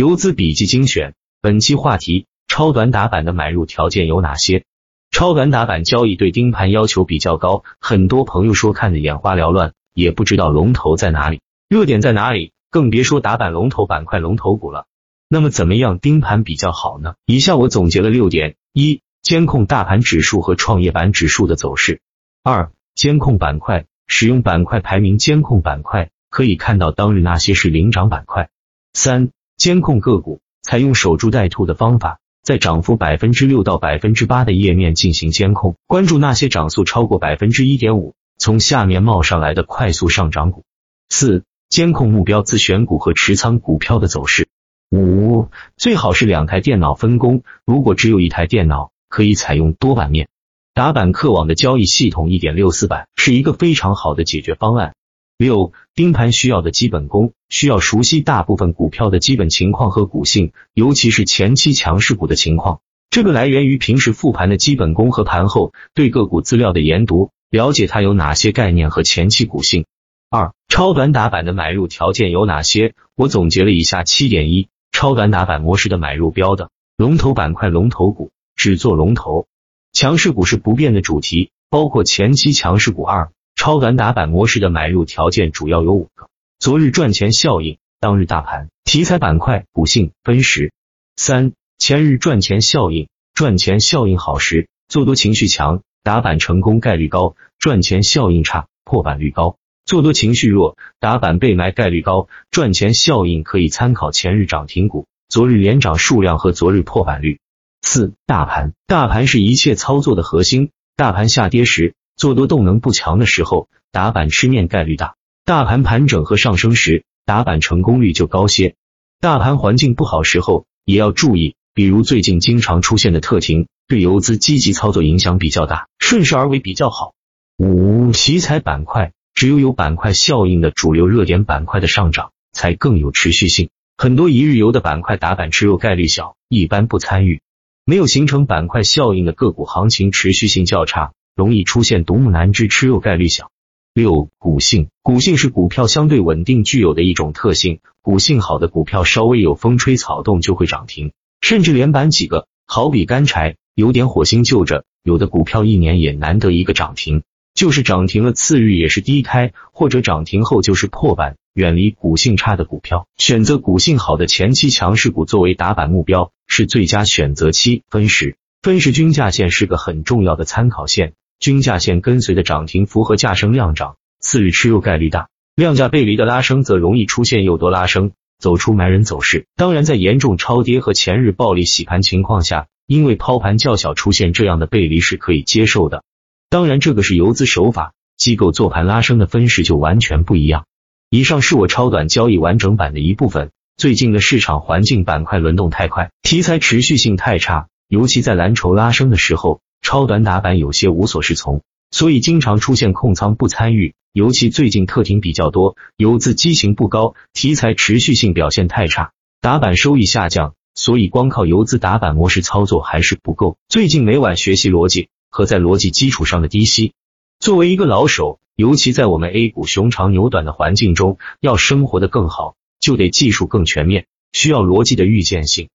游资笔记精选，本期话题：超短打板的买入条件有哪些？超短打板交易对盯盘要求比较高，很多朋友说看得眼花缭乱，也不知道龙头在哪里，热点在哪里，更别说打板龙头板块、龙头股了。那么怎么样盯盘比较好呢？以下我总结了六点：一、监控大盘指数和创业板指数的走势；二、监控板块，使用板块排名监控板块，可以看到当日那些是领涨板块；三、监控个股，采用守株待兔的方法，在涨幅百分之六到百分之八的页面进行监控，关注那些涨速超过百分之一点五，从下面冒上来的快速上涨股。四、监控目标自选股和持仓股票的走势。五、最好是两台电脑分工，如果只有一台电脑，可以采用多版面。打板客网的交易系统一点六四版是一个非常好的解决方案。六、盯盘需要的基本功，需要熟悉大部分股票的基本情况和股性，尤其是前期强势股的情况。这个来源于平时复盘的基本功和盘后对个股资料的研读，了解它有哪些概念和前期股性。二、超短打板的买入条件有哪些？我总结了以下七点：一、超短打板模式的买入标的，龙头板块、龙头股，只做龙头，强势股是不变的主题，包括前期强势股。二。超短打板模式的买入条件主要有五个：昨日赚钱效应、当日大盘、题材板块、股性分时。三、前日赚钱效应，赚钱效应好时，做多情绪强，打板成功概率高；赚钱效应差，破板率高，做多情绪弱，打板被埋概率高。赚钱效应可以参考前日涨停股、昨日连涨数量和昨日破板率。四、大盘，大盘是一切操作的核心，大盘下跌时。做多动能不强的时候，打板吃面概率大；大盘盘整和上升时，打板成功率就高些。大盘环境不好时候也要注意，比如最近经常出现的特停，对游资积极操作影响比较大，顺势而为比较好。五题材板块，只有有板块效应的主流热点板块的上涨，才更有持续性。很多一日游的板块打板吃肉概率小，一般不参与。没有形成板块效应的个股，行情持续性较差。容易出现独木难支，吃肉概率小。六、股性，股性是股票相对稳定具有的一种特性。股性好的股票，稍微有风吹草动就会涨停，甚至连板几个。好比干柴，有点火星就着，有的股票一年也难得一个涨停，就是涨停了，次日也是低开，或者涨停后就是破板。远离股性差的股票，选择股性好的前期强势股作为打板目标，是最佳选择期。分时，分时均价线是个很重要的参考线。均价线跟随的涨停符合价升量涨，次日吃肉概率大；量价背离的拉升则容易出现诱多拉升，走出埋人走势。当然，在严重超跌和前日暴力洗盘情况下，因为抛盘较小出现这样的背离是可以接受的。当然，这个是游资手法，机构做盘拉升的分时就完全不一样。以上是我超短交易完整版的一部分。最近的市场环境板块轮动太快，题材持续性太差，尤其在蓝筹拉升的时候。超短打板有些无所适从，所以经常出现控仓不参与。尤其最近特停比较多，游资激情不高，题材持续性表现太差，打板收益下降，所以光靠游资打板模式操作还是不够。最近每晚学习逻辑和在逻辑基础上的低吸。作为一个老手，尤其在我们 A 股熊长牛短的环境中，要生活的更好，就得技术更全面，需要逻辑的预见性。